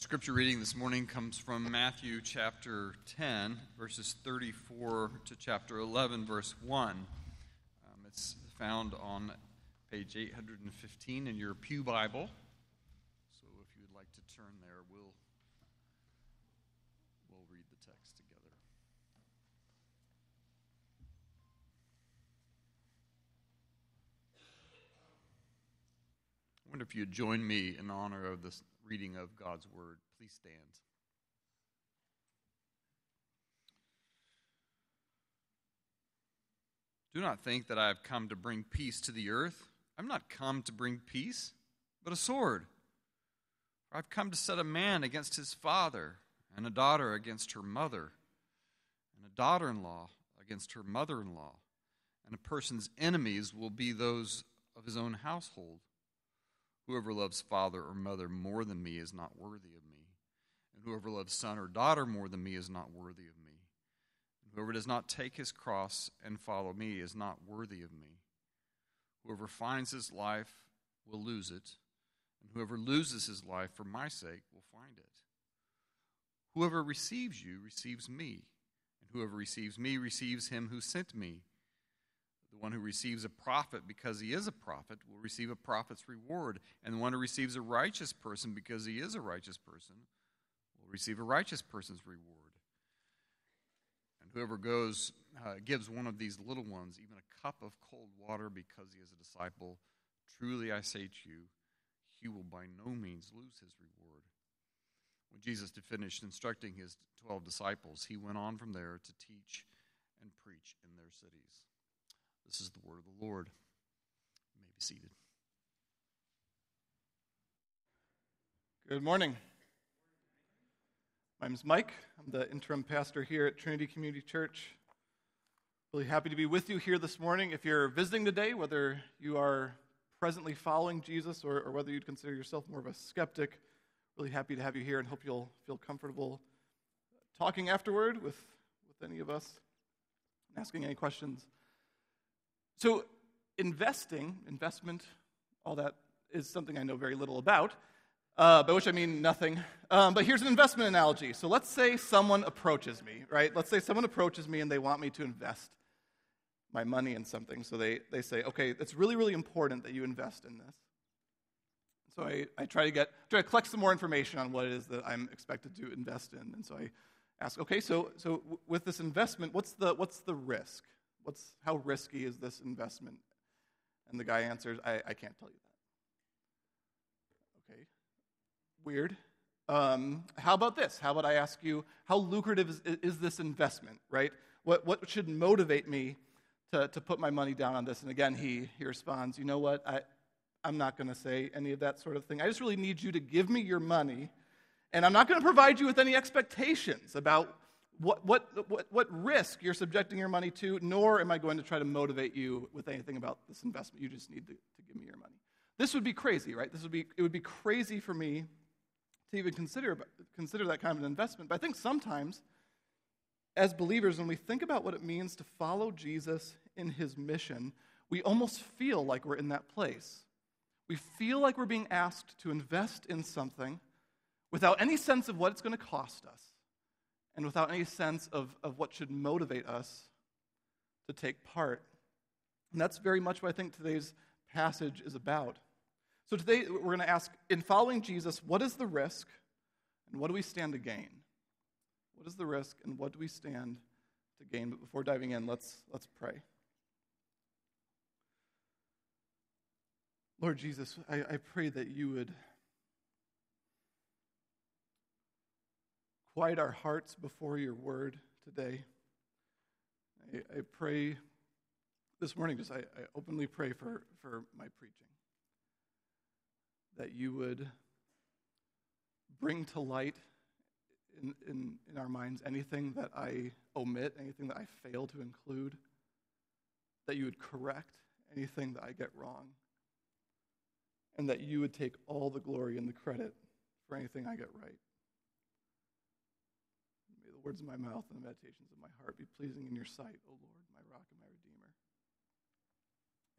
scripture reading this morning comes from Matthew chapter 10, verses 34 to chapter 11, verse 1. Um, it's found on page 815 in your Pew Bible. So if you would like to turn there, we'll, we'll read the text together. I wonder if you'd join me in honor of this reading of God's word. Please stand. Do not think that I have come to bring peace to the earth. I'm not come to bring peace, but a sword. For I've come to set a man against his father, and a daughter against her mother, and a daughter in law against her mother in law. And a person's enemies will be those of his own household. Whoever loves father or mother more than me is not worthy of me. And whoever loves son or daughter more than me is not worthy of me. And whoever does not take his cross and follow me is not worthy of me. Whoever finds his life will lose it, and whoever loses his life for my sake will find it. Whoever receives you receives me, and whoever receives me receives him who sent me. The one who receives a prophet because he is a prophet will receive a prophet's reward, and the one who receives a righteous person because he is a righteous person will receive a righteous person's reward. And whoever goes uh, gives one of these little ones even a cup of cold water because he is a disciple, truly I say to you, he will by no means lose his reward. When Jesus had finished instructing his twelve disciples, he went on from there to teach and preach in their cities. This is the word of the Lord. You may be seated. Good morning. My name is Mike. I'm the interim pastor here at Trinity Community Church. Really happy to be with you here this morning. If you're visiting today, whether you are presently following Jesus or, or whether you'd consider yourself more of a skeptic, really happy to have you here and hope you'll feel comfortable talking afterward with, with any of us and asking any questions. So, investing, investment, all that is something I know very little about, uh, by which I mean nothing. Um, but here's an investment analogy. So, let's say someone approaches me, right? Let's say someone approaches me and they want me to invest my money in something. So, they, they say, okay, it's really, really important that you invest in this. So, I, I try to get, try to collect some more information on what it is that I'm expected to invest in. And so, I ask, okay, so, so with this investment, what's the, what's the risk? What's, how risky is this investment? And the guy answers, I, I can't tell you that. Okay, weird. Um, how about this? How about I ask you, how lucrative is, is this investment, right? What, what should motivate me to, to put my money down on this? And again, he, he responds, you know what? I, I'm not going to say any of that sort of thing. I just really need you to give me your money, and I'm not going to provide you with any expectations about what, what, what, what risk you're subjecting your money to, nor am I going to try to motivate you with anything about this investment. You just need to, to give me your money. This would be crazy, right? This would be, it would be crazy for me to even consider, consider that kind of an investment. But I think sometimes, as believers, when we think about what it means to follow Jesus in his mission, we almost feel like we're in that place. We feel like we're being asked to invest in something without any sense of what it's going to cost us and without any sense of, of what should motivate us to take part. And that's very much what I think today's passage is about. So today we're going to ask in following Jesus, what is the risk and what do we stand to gain? What is the risk and what do we stand to gain? But before diving in, let's, let's pray. Lord Jesus, I, I pray that you would quiet our hearts before your word today. I, I pray this morning, just I, I openly pray for, for my preaching, that you would bring to light in, in, in our minds anything that I omit, anything that I fail to include, that you would correct anything that I get wrong, and that you would take all the glory and the credit for anything I get right the words of my mouth and the meditations of my heart be pleasing in your sight, O Lord, my rock and my redeemer.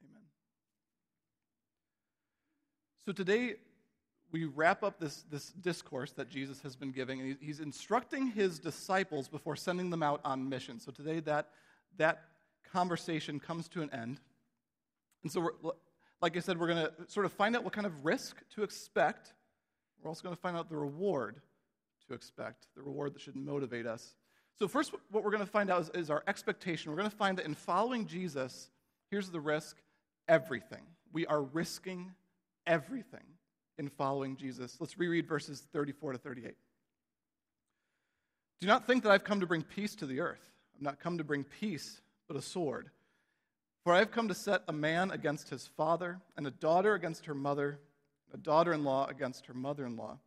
Amen. So today we wrap up this, this discourse that Jesus has been giving, and he's instructing his disciples before sending them out on mission. So today, that, that conversation comes to an end. And so, like I said, we're going to sort of find out what kind of risk to expect. We're also going to find out the reward expect, the reward that should motivate us. So, first, what we're going to find out is, is our expectation. We're going to find that in following Jesus, here's the risk everything. We are risking everything in following Jesus. Let's reread verses 34 to 38. Do not think that I've come to bring peace to the earth. I've not come to bring peace, but a sword. For I have come to set a man against his father, and a daughter against her mother, a daughter in law against her mother in law.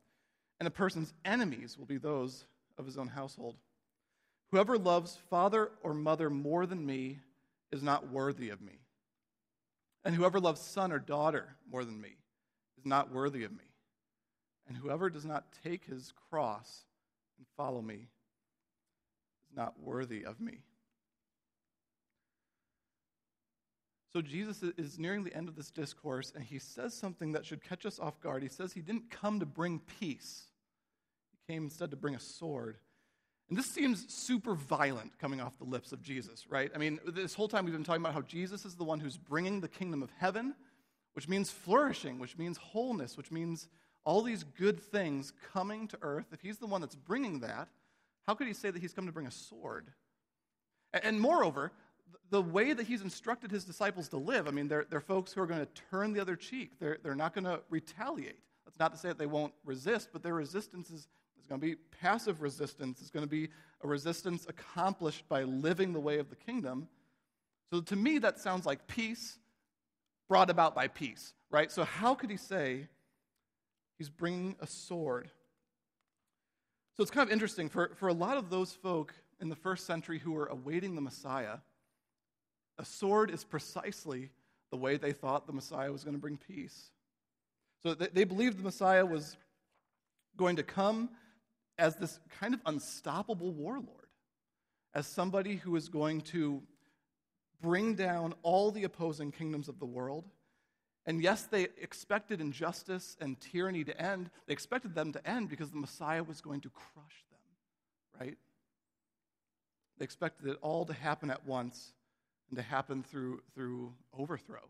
And a person's enemies will be those of his own household. Whoever loves father or mother more than me is not worthy of me. And whoever loves son or daughter more than me is not worthy of me. And whoever does not take his cross and follow me is not worthy of me. So Jesus is nearing the end of this discourse, and he says something that should catch us off guard. He says he didn't come to bring peace, he came instead to bring a sword. And this seems super violent coming off the lips of Jesus, right? I mean, this whole time we've been talking about how Jesus is the one who's bringing the kingdom of heaven, which means flourishing, which means wholeness, which means all these good things coming to earth. If he's the one that's bringing that, how could he say that he's come to bring a sword? And moreover, the way that he's instructed his disciples to live, I mean, they're, they're folks who are going to turn the other cheek. They're, they're not going to retaliate. That's not to say that they won't resist, but their resistance is, is going to be passive resistance. It's going to be a resistance accomplished by living the way of the kingdom. So to me, that sounds like peace brought about by peace, right? So how could he say he's bringing a sword? So it's kind of interesting. For, for a lot of those folk in the first century who were awaiting the Messiah, a sword is precisely the way they thought the Messiah was going to bring peace. So they, believed the Messiah was going to come as this kind of unstoppable warlord, as somebody who is going to bring down all the opposing kingdoms of the world. And yes, they expected injustice and tyranny to end. They expected them to end because the Messiah was going to crush them, right? They expected it all to happen at once and to happen through, through overthrow.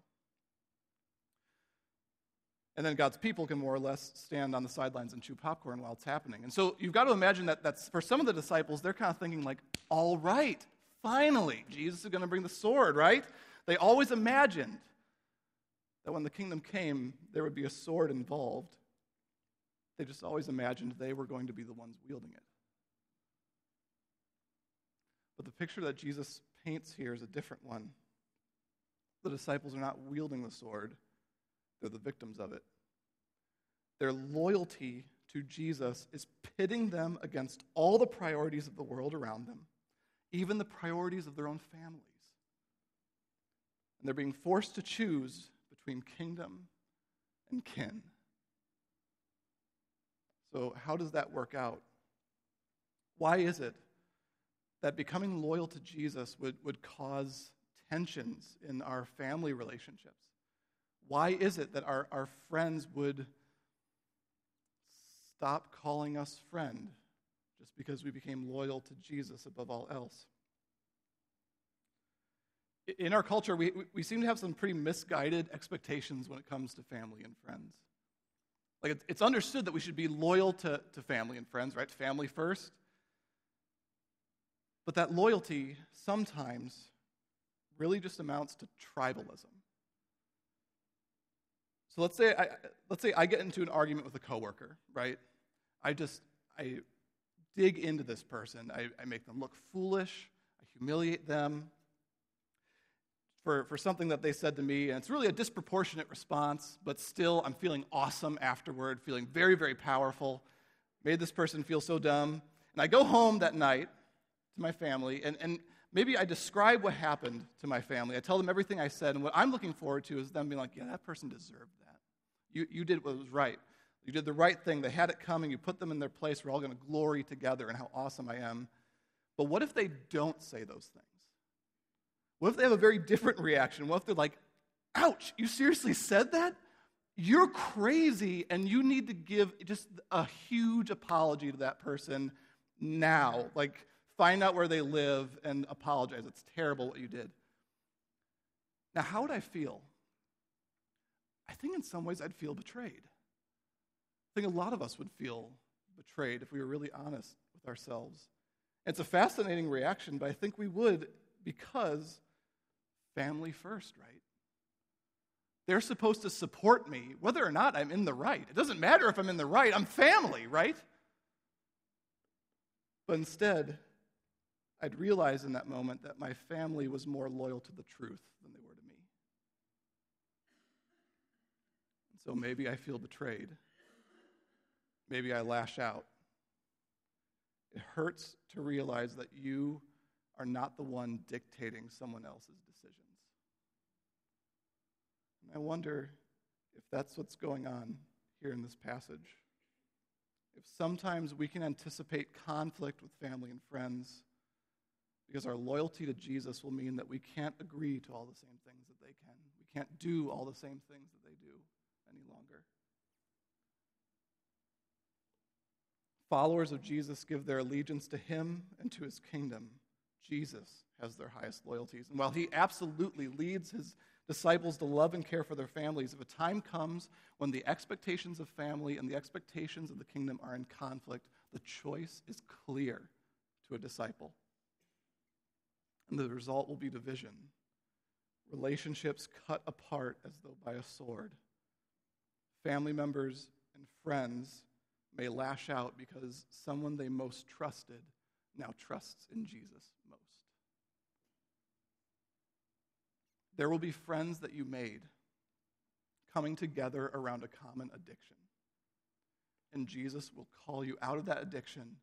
And then God's people can more or less stand on the sidelines and chew popcorn while it's happening. And so you've got to imagine that that's, for some of the disciples, they're kind of thinking, like, all right, finally, Jesus is going to bring the sword, right? They always imagined that when the kingdom came, there would be a sword involved. They just always imagined they were going to be the ones wielding it. But the picture that Jesus paints here is a different one. The disciples are not wielding the sword, they're the victims of it. Their loyalty to Jesus is pitting them against all the priorities of the world around them, even the priorities of their own families. And they're being forced to choose between kingdom and kin. So, how does that work out? Why is it that becoming loyal to Jesus would, would cause tensions in our family relationships? Why is it that our, our friends would stop calling us friend just because we became loyal to Jesus above all else? In our culture, we, we seem to have some pretty misguided expectations when it comes to family and friends. Like, it's understood that we should be loyal to, to family and friends, right? Family first. But that loyalty sometimes really just amounts to tribalism. So let's say I, let's say I get into an argument with a coworker, right? I just I dig into this person. I, I make them look foolish. I humiliate them for, for something that they said to me, and it's really a disproportionate response, but still I'm feeling awesome afterward, feeling very, very powerful. Made this person feel so dumb. And I go home that night to my family, and, and maybe I describe what happened to my family. I tell them everything I said, and what I'm looking forward to is them being like, yeah, that person deserved that. You, you did what was right. You did the right thing. They had it coming. You put them in their place. We're all going to glory together and how awesome I am. But what if they don't say those things? What if they have a very different reaction? What if they're like, ouch, you seriously said that? you're crazy and you need to give just a huge apology to that person now. Like, find out where they live and apologize. It's terrible what you did. Now, how would I feel? I think in some ways I'd feel betrayed. I think a lot of us would feel betrayed if we were really honest with ourselves. It's a fascinating reaction, but I think we would because family first, right? They're supposed to support me whether or not I'm in the right. It doesn't matter if I'm in the right, I'm family, right? But instead, I'd realize in that moment that my family was more loyal to the truth than they were to me. And so maybe I feel betrayed. Maybe I lash out. It hurts to realize that you are not the one dictating someone else's decisions. And I wonder if that's what's going on here in this passage. If sometimes we can anticipate conflict with family and friends because our loyalty to Jesus will mean that we can't agree to all the same things that they can. We can't do all the same things that they do any longer. Followers of Jesus give their allegiance to him and to his kingdom. Jesus has their highest loyalties. And while he absolutely leads his disciples to love and care for their families, if a time comes when the expectations of family and the expectations of the kingdom are in conflict, the choice is clear to a disciple. And the result will be division. Relationships cut apart as though by a sword. Family members and friends may lash out because someone they most trusted now trusts in Jesus most. There will be friends that you made coming together around a common addiction. And Jesus will call you out of that addiction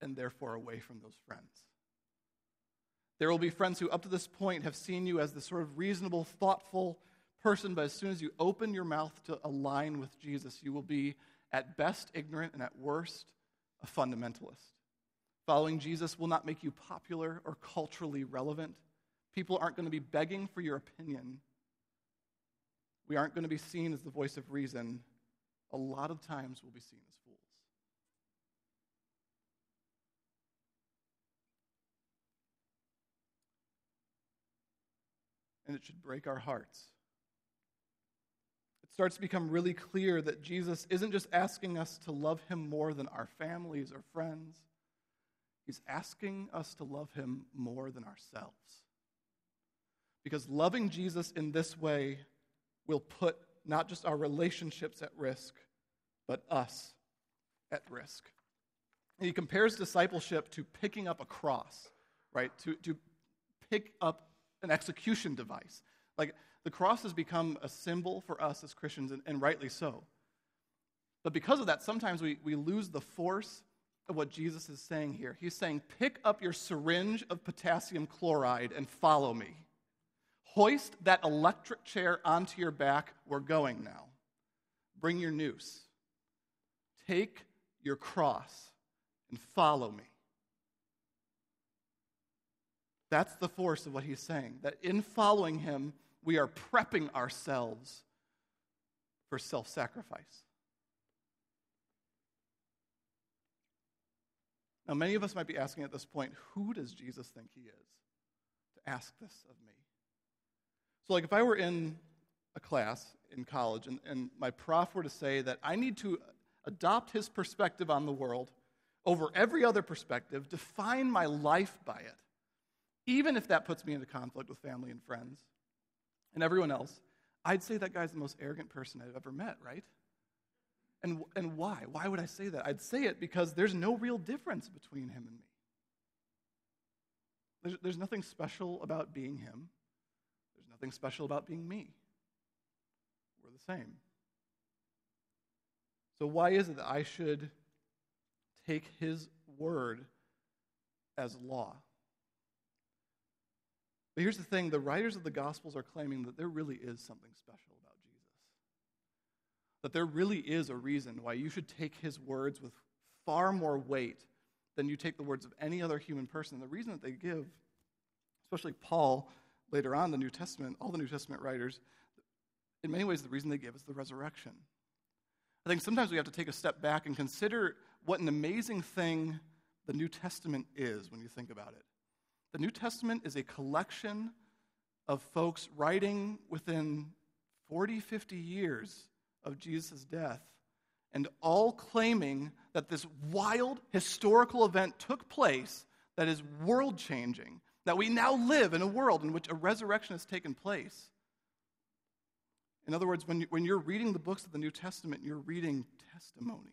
and therefore away from those friends. There will be friends who, up to this point, have seen you as the sort of reasonable, thoughtful person, but as soon as you open your mouth to align with Jesus, you will be at best ignorant and at worst a fundamentalist. Following Jesus will not make you popular or culturally relevant. People aren't going to be begging for your opinion. We aren't going to be seen as the voice of reason. A lot of times we'll be seen as And it should break our hearts it starts to become really clear that Jesus isn't just asking us to love him more than our families or friends, he's asking us to love him more than ourselves. Because loving Jesus in this way will put not just our relationships at risk, but us at risk. And he compares discipleship to picking up a cross, right? To, to pick up an execution device. Like, the cross has become a symbol for us as Christians, and, and rightly so. But because of that, sometimes we, we lose the force of what Jesus is saying here. He's saying, pick up your syringe of potassium chloride and follow me. Hoist that electric chair onto your back. We're going now. Bring your noose. Take your cross and follow me. That's the force of what he's saying. That in following him, we are prepping ourselves for self sacrifice. Now, many of us might be asking at this point, who does Jesus think he is to ask this of me? So, like, if I were in a class in college and, and my prof were to say that I need to adopt his perspective on the world over every other perspective, define my life by it, even if that puts me into conflict with family and friends, and everyone else, I'd say that guy's the most arrogant person I've ever met, right? And, and why? Why would I say that? I'd say it because there's no real difference between him and me. There's, there's nothing special about being him, there's nothing special about being me. We're the same. So, why is it that I should take his word as law? But here's the thing the writers of the Gospels are claiming that there really is something special about Jesus. That there really is a reason why you should take his words with far more weight than you take the words of any other human person. The reason that they give, especially Paul later on the New Testament, all the New Testament writers, in many ways, the reason they give is the resurrection. I think sometimes we have to take a step back and consider what an amazing thing the New Testament is when you think about it. The New Testament is a collection of folks writing within 40, 50 years of Jesus' death, and all claiming that this wild historical event took place that is world changing, that we now live in a world in which a resurrection has taken place. In other words, when, you, when you're reading the books of the New Testament, you're reading testimonies.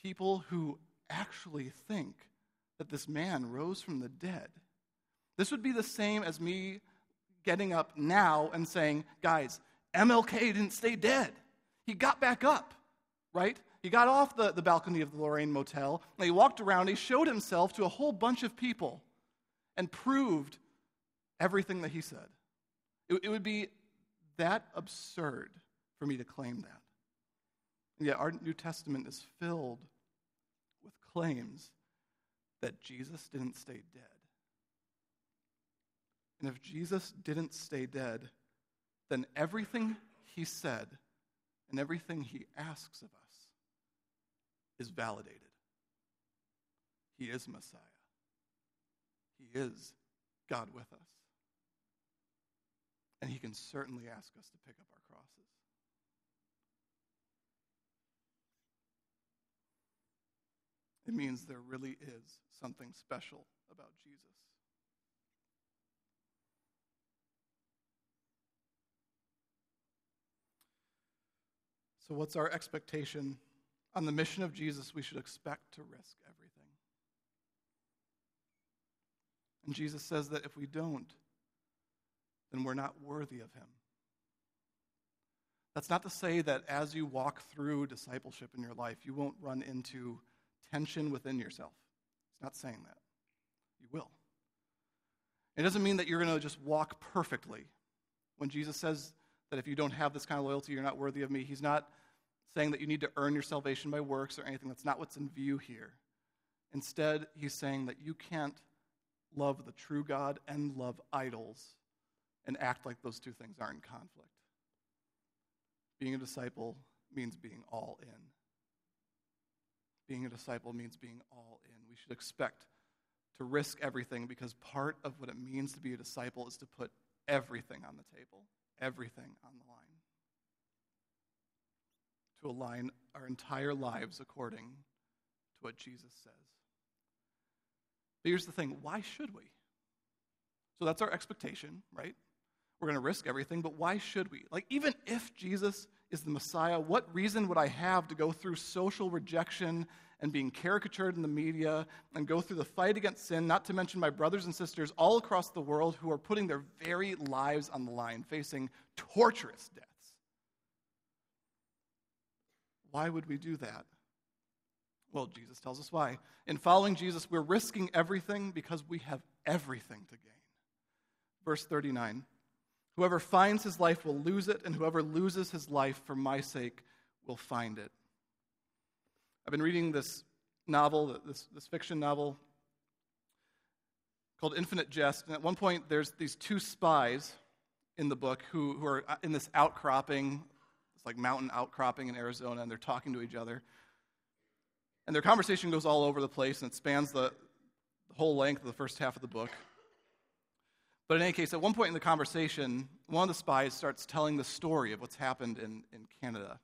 People who actually think that this man rose from the dead. This would be the same as me getting up now and saying, guys, MLK didn't stay dead. He got back up, right? He got off the, the balcony of the Lorraine Motel, and he walked around, he showed himself to a whole bunch of people and proved everything that he said. It, it would be that absurd for me to claim that. And yet, our New Testament is filled with claims that Jesus didn't stay dead. And if Jesus didn't stay dead, then everything he said and everything he asks of us is validated. He is Messiah, he is God with us. And he can certainly ask us to pick up our crosses. It means there really is something special about Jesus. So, what's our expectation? On the mission of Jesus, we should expect to risk everything. And Jesus says that if we don't, then we're not worthy of him. That's not to say that as you walk through discipleship in your life, you won't run into tension within yourself. It's not saying that. You will. It doesn't mean that you're going to just walk perfectly. When Jesus says that if you don't have this kind of loyalty, you're not worthy of me, he's not saying that you need to earn your salvation by works or anything. That's not what's in view here. Instead, he's saying that you can't love the true God and love idols and act like those two things are in conflict. Being a disciple means being all in. Being a disciple means being all in. We should expect to risk everything because part of what it means to be a disciple is to put everything on the table, everything on the line. To align our entire lives according to what Jesus says. But here's the thing why should we? So that's our expectation, right? We're going to risk everything, but why should we? Like, even if Jesus is the Messiah, what reason would I have to go through social rejection and being caricatured in the media and go through the fight against sin, not to mention my brothers and sisters all across the world who are putting their very lives on the line, facing torturous deaths? Why would we do that? Well, Jesus tells us why. In following Jesus, we're risking everything because we have everything to gain. Verse 39 Whoever finds his life will lose it, and whoever loses his life for my sake will find it. I've been reading this novel, this, this fiction novel called Infinite Jest. And at one point, there's these two spies in the book who, who are uh, in this outcropping, it's like mountain outcropping in Arizona, and they're talking to each other. And their conversation goes all over the place, and it spans the, the whole length of the first half of the book. But in any case, at one point in the conversation, one of the spies starts telling the story of what's happened in, in Canada.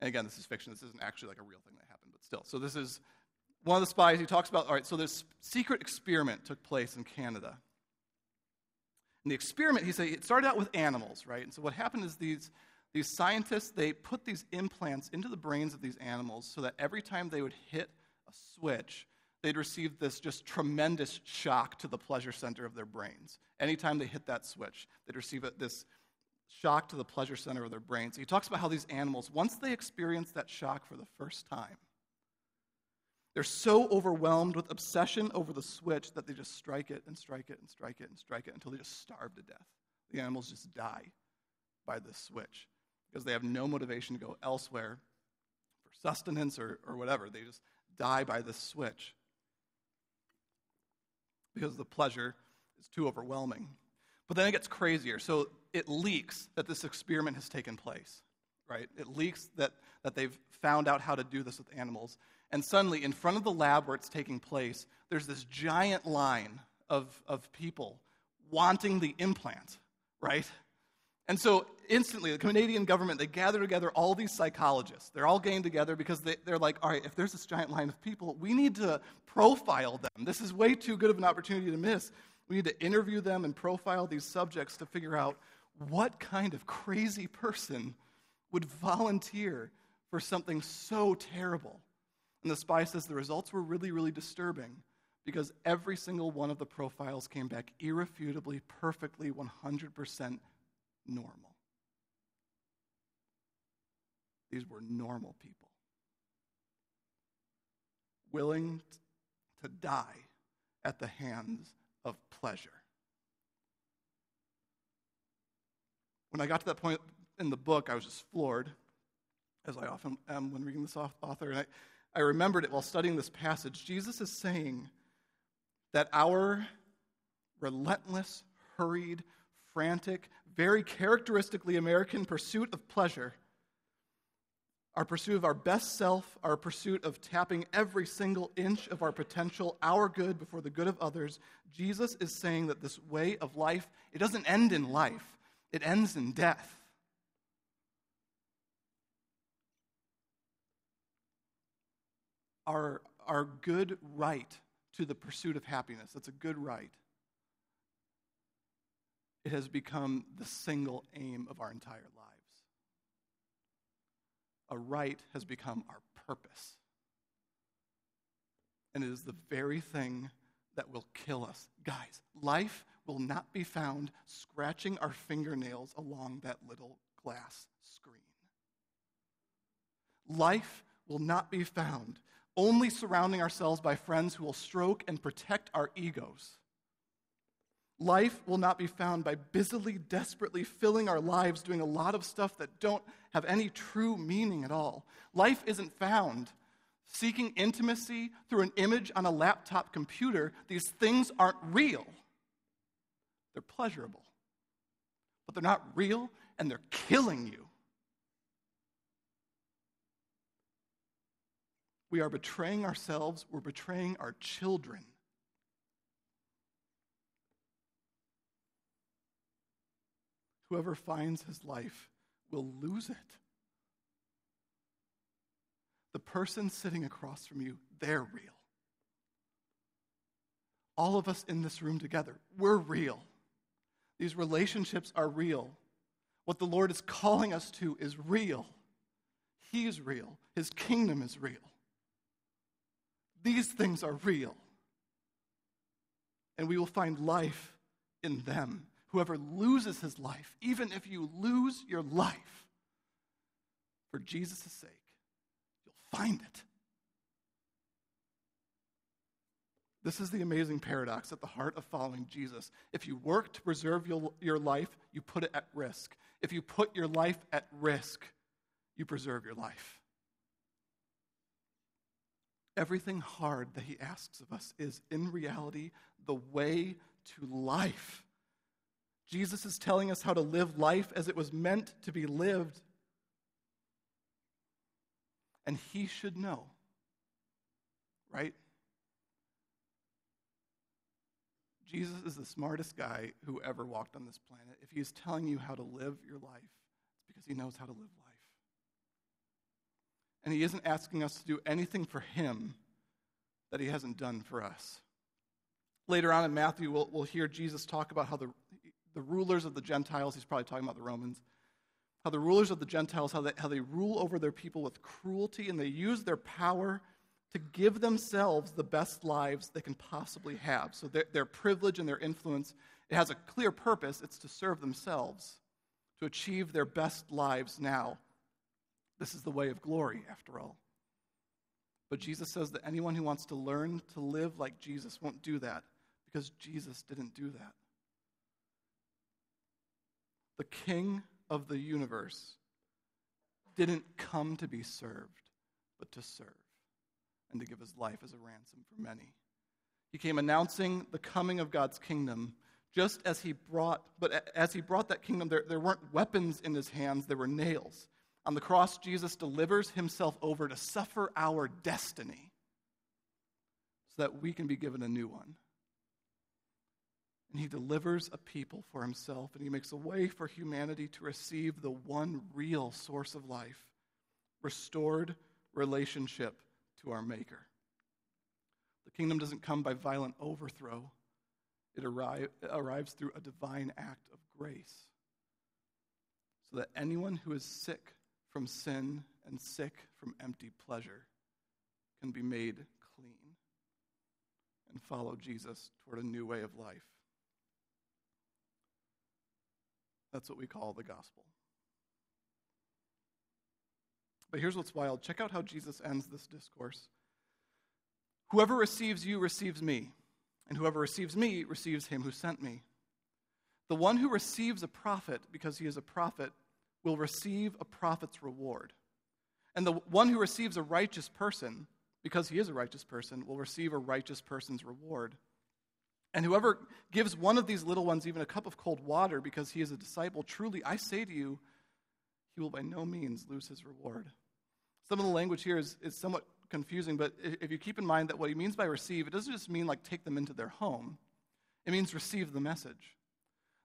And again, this is fiction. This isn't actually like a real thing that happened, but still. So this is one of the spies. He talks about, all right, so this secret experiment took place in Canada. And the experiment, he said, it started out with animals, right? And so what happened is these, these scientists, they put these implants into the brains of these animals so that every time they would hit a switch, they'd receive this just tremendous shock to the pleasure center of their brains. Anytime they hit that switch, they'd receive this shock to the pleasure center of their brains. He talks about how these animals, once they experience that shock for the first time, they're so overwhelmed with obsession over the switch that they just strike it and strike it and strike it and strike it until they just starve to death. The animals just die by this switch because they have no motivation to go elsewhere for sustenance or, or whatever. They just die by this switch because the pleasure is too overwhelming. But then it gets crazier. So it leaks that this experiment has taken place, right? It leaks that, that they've found out how to do this with animals. And suddenly, in front of the lab where it's taking place, there's this giant line of, of people wanting the implant, right? And so instantly, the Canadian government, they gather together all these psychologists. They're all getting together because they, they're like, all right, if there's this giant line of people, we need to profile them. This is way too good of an opportunity to miss. We need to interview them and profile these subjects to figure out what kind of crazy person would volunteer for something so terrible. And the spy says the results were really, really disturbing because every single one of the profiles came back irrefutably, perfectly, 100% normal. These were normal people, willing to die at the hands of pleasure. When I got to that point in the book, I was just floored, as I often am when reading this author. And I, I remembered it while studying this passage. Jesus is saying that our relentless, hurried, frantic, very characteristically American pursuit of pleasure, our pursuit of our best self, our pursuit of tapping every single inch of our potential, our good before the good of others, Jesus is saying that this way of life, it doesn't end in life, it ends in death. Our, our good right to the pursuit of happiness, that's a good right it has become the single aim of our entire lives. A right has become our purpose. And it is the very thing that will kill us. Guys, life will not be found scratching our fingernails along that little glass screen. Life will not be found only surrounding ourselves by friends who will stroke and protect our egos. Life will not be found by busily, desperately filling our lives doing a lot of stuff that don't have any true meaning at all. Life isn't found seeking intimacy through an image on a laptop computer. These things aren't real. They're pleasurable, but they're not real and they're killing you. We are betraying ourselves, we're betraying our children. Whoever finds his life will lose it. The person sitting across from you, they're real. All of us in this room together, we're real. These relationships are real. What the Lord is calling us to is real. He is real. His kingdom is real. These things are real. And we will find life in them whoever loses his life, even if you lose your life, for Jesus' sake, you'll find it. This is the amazing paradox at the heart of following Jesus. If you work to preserve your, your life, you put it at risk. If you put your life at risk, you preserve your life. Everything hard that he asks of us is, in reality, the way to life. Jesus is telling us how to live life as it was meant to be lived. And he should know, right? Jesus is the smartest guy who ever walked on this planet. If he's telling you how to live your life, it's because he knows how to live life. And he isn't asking us to do anything for him that he hasn't done for us. Later on in Matthew, we'll, we'll hear Jesus talk about how the, the rulers of the Gentiles, he's probably talking about the Romans, how the rulers of the Gentiles, how they, how they rule over their people with cruelty and they use their power to give themselves the best lives they can possibly have. So their, their privilege and their influence, it has a clear purpose. It's to serve themselves, to achieve their best lives now. This is the way of glory, after all. But Jesus says that anyone who wants to learn to live like Jesus won't do that because Jesus didn't do that the king of the universe, didn't come to be served, but to serve and to give his life as a ransom for many. He came announcing the coming of God's kingdom Just as he brought, but as he brought that kingdom, there, there weren't weapons in his hands, there were nails. On the cross, Jesus delivers himself over to suffer our destiny so that we can be given a new one. And he delivers a people for himself, and he makes a way for humanity to receive the one real source of life restored relationship to our Maker. The kingdom doesn't come by violent overthrow, it arrive, arrives through a divine act of grace. So that anyone who is sick from sin and sick from empty pleasure can be made clean and follow Jesus toward a new way of life. That's what we call the gospel. But here's what's wild check out how Jesus ends this discourse. Whoever receives you receives me, and whoever receives me receives him who sent me. The one who receives a prophet because he is a prophet will receive a prophet's reward. And the one who receives a righteous person because he is a righteous person will receive a righteous person's reward. And whoever gives one of these little ones even a cup of cold water because he is a disciple, truly I say to you, he will by no means lose his reward. Some of the language here is, is somewhat confusing, but if you keep in mind that what he means by receive, it doesn't just mean like take them into their home, it means receive the message.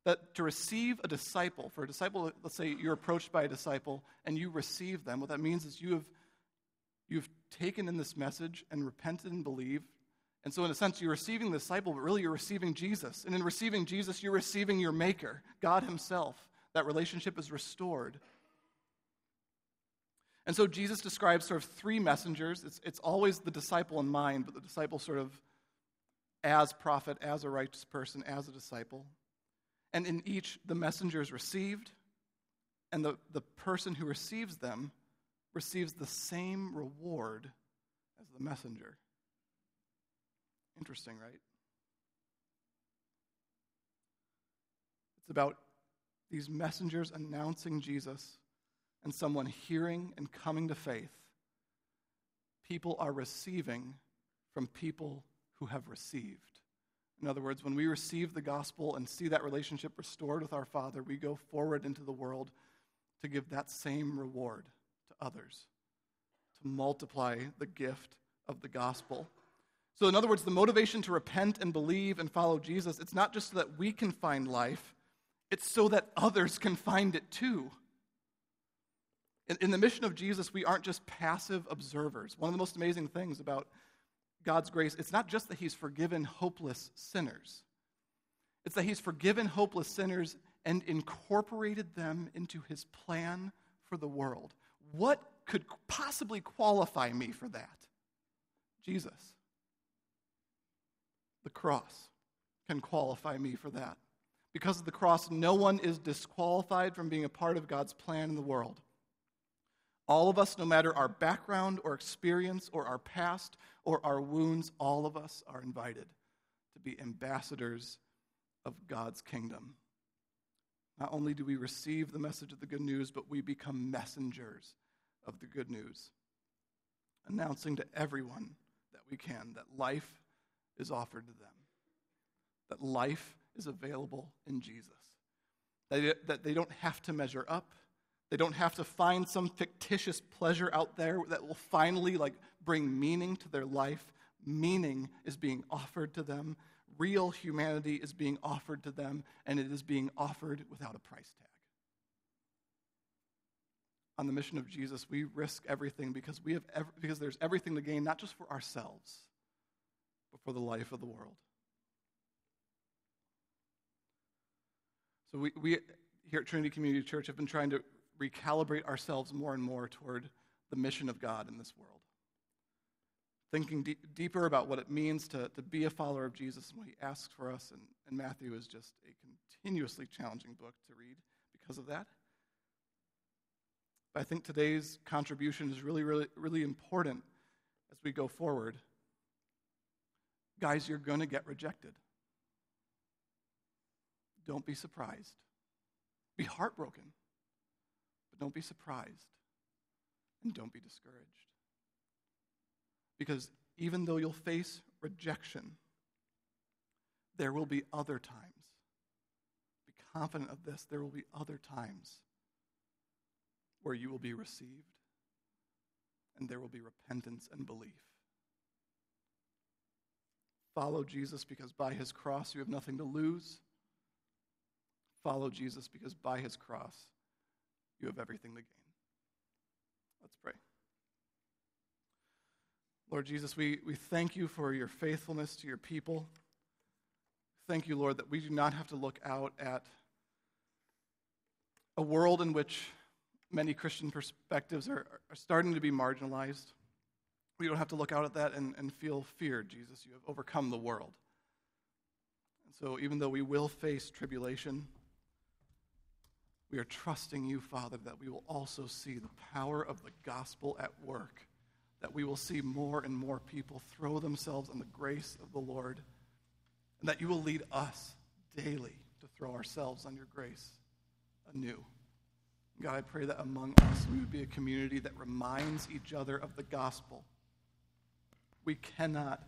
That to receive a disciple, for a disciple, let's say you're approached by a disciple and you receive them, what that means is you have you've taken in this message and repented and believed. And so, in a sense, you're receiving the disciple, but really you're receiving Jesus. And in receiving Jesus, you're receiving your Maker, God Himself. That relationship is restored. And so Jesus describes sort of three messengers. It's, it's always the disciple in mind, but the disciple sort of as prophet, as a righteous person, as a disciple. And in each, the messenger is received, and the, the person who receives them receives the same reward as the messenger. Interesting, right? It's about these messengers announcing Jesus and someone hearing and coming to faith, people are receiving from people who have received. In other words, when we receive the gospel and see that relationship restored with our Father, we go forward into the world to give that same reward to others, to multiply the gift of the gospel. So, in other words, the motivation to repent and believe and follow Jesus, it's not just so that we can find life, it's so that others can find it too. In, in the mission of Jesus, we aren't just passive observers. One of the most amazing things about God's grace, it's not just that He's forgiven hopeless sinners, it's that He's forgiven hopeless sinners and incorporated them into His plan for the world. What could possibly qualify me for that? Jesus. The cross can qualify me for that. Because of the cross, no one is disqualified from being a part of God's plan in the world. All of us, no matter our background or experience or our past or our wounds, all of us are invited to be ambassadors of God's kingdom. Not only do we receive the message of the good news, but we become messengers of the good news, announcing to everyone that we can that life is offered to them, that life is available in Jesus, that they don't have to measure up they don't have to find some fictitious pleasure out there that will finally like bring meaning to their life. Meaning is being offered to them. Real humanity is being offered to them, and it is being offered without a price tag. On the mission of Jesus, we risk everything because, we have ev- because there's everything to gain, not just for ourselves, but for the life of the world. So we, we here at Trinity Community Church have been trying to recalibrate ourselves more and more toward the mission of God in this world. Thinking de- deeper about what it means to, to be a follower of Jesus and what he asks for us. And, and Matthew is just a continuously challenging book to read because of that. But I think today's contribution is really, really, really important as we go forward. Guys, you're going to get rejected. Don't be surprised. Be heartbroken. But don't be surprised and don't be discouraged. Because even though you'll face rejection, there will be other times Be confident of this, there will be other times where you will be received and there will be repentance and belief. Follow Jesus because by his cross you have nothing to lose. Follow Jesus because by his cross you have everything to gain. Let's pray. Lord Jesus, we, we thank you for your faithfulness to your people. Thank you, Lord, that we do not have to look out at a world in which many Christian perspectives are, are starting to be marginalized. We don't have to look out at that and, and feel fear, Jesus. You have overcome the world. And so, even though we will face tribulation, we are trusting you, Father, that we will also see the power of the gospel at work, that we will see more and more people throw themselves on the grace of the Lord, and that you will lead us daily to throw ourselves on your grace anew. God, I pray that among us we would be a community that reminds each other of the gospel. We cannot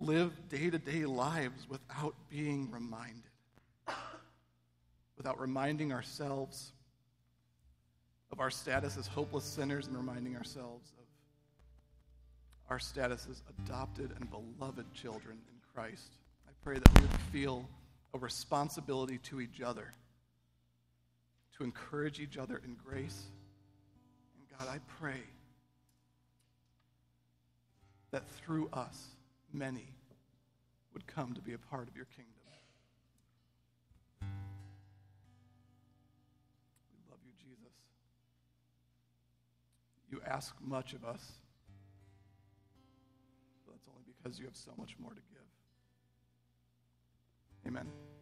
live day to day lives without being reminded without reminding ourselves of our status as hopeless sinners and reminding ourselves of our status as adopted and beloved children in Christ. I pray that we would feel a responsibility to each other to encourage each other in grace. And God, I pray that through us, many would come to be a part of your kingdom. We love you, Jesus. You ask much of us, but that's only because you have so much more to give. Amen.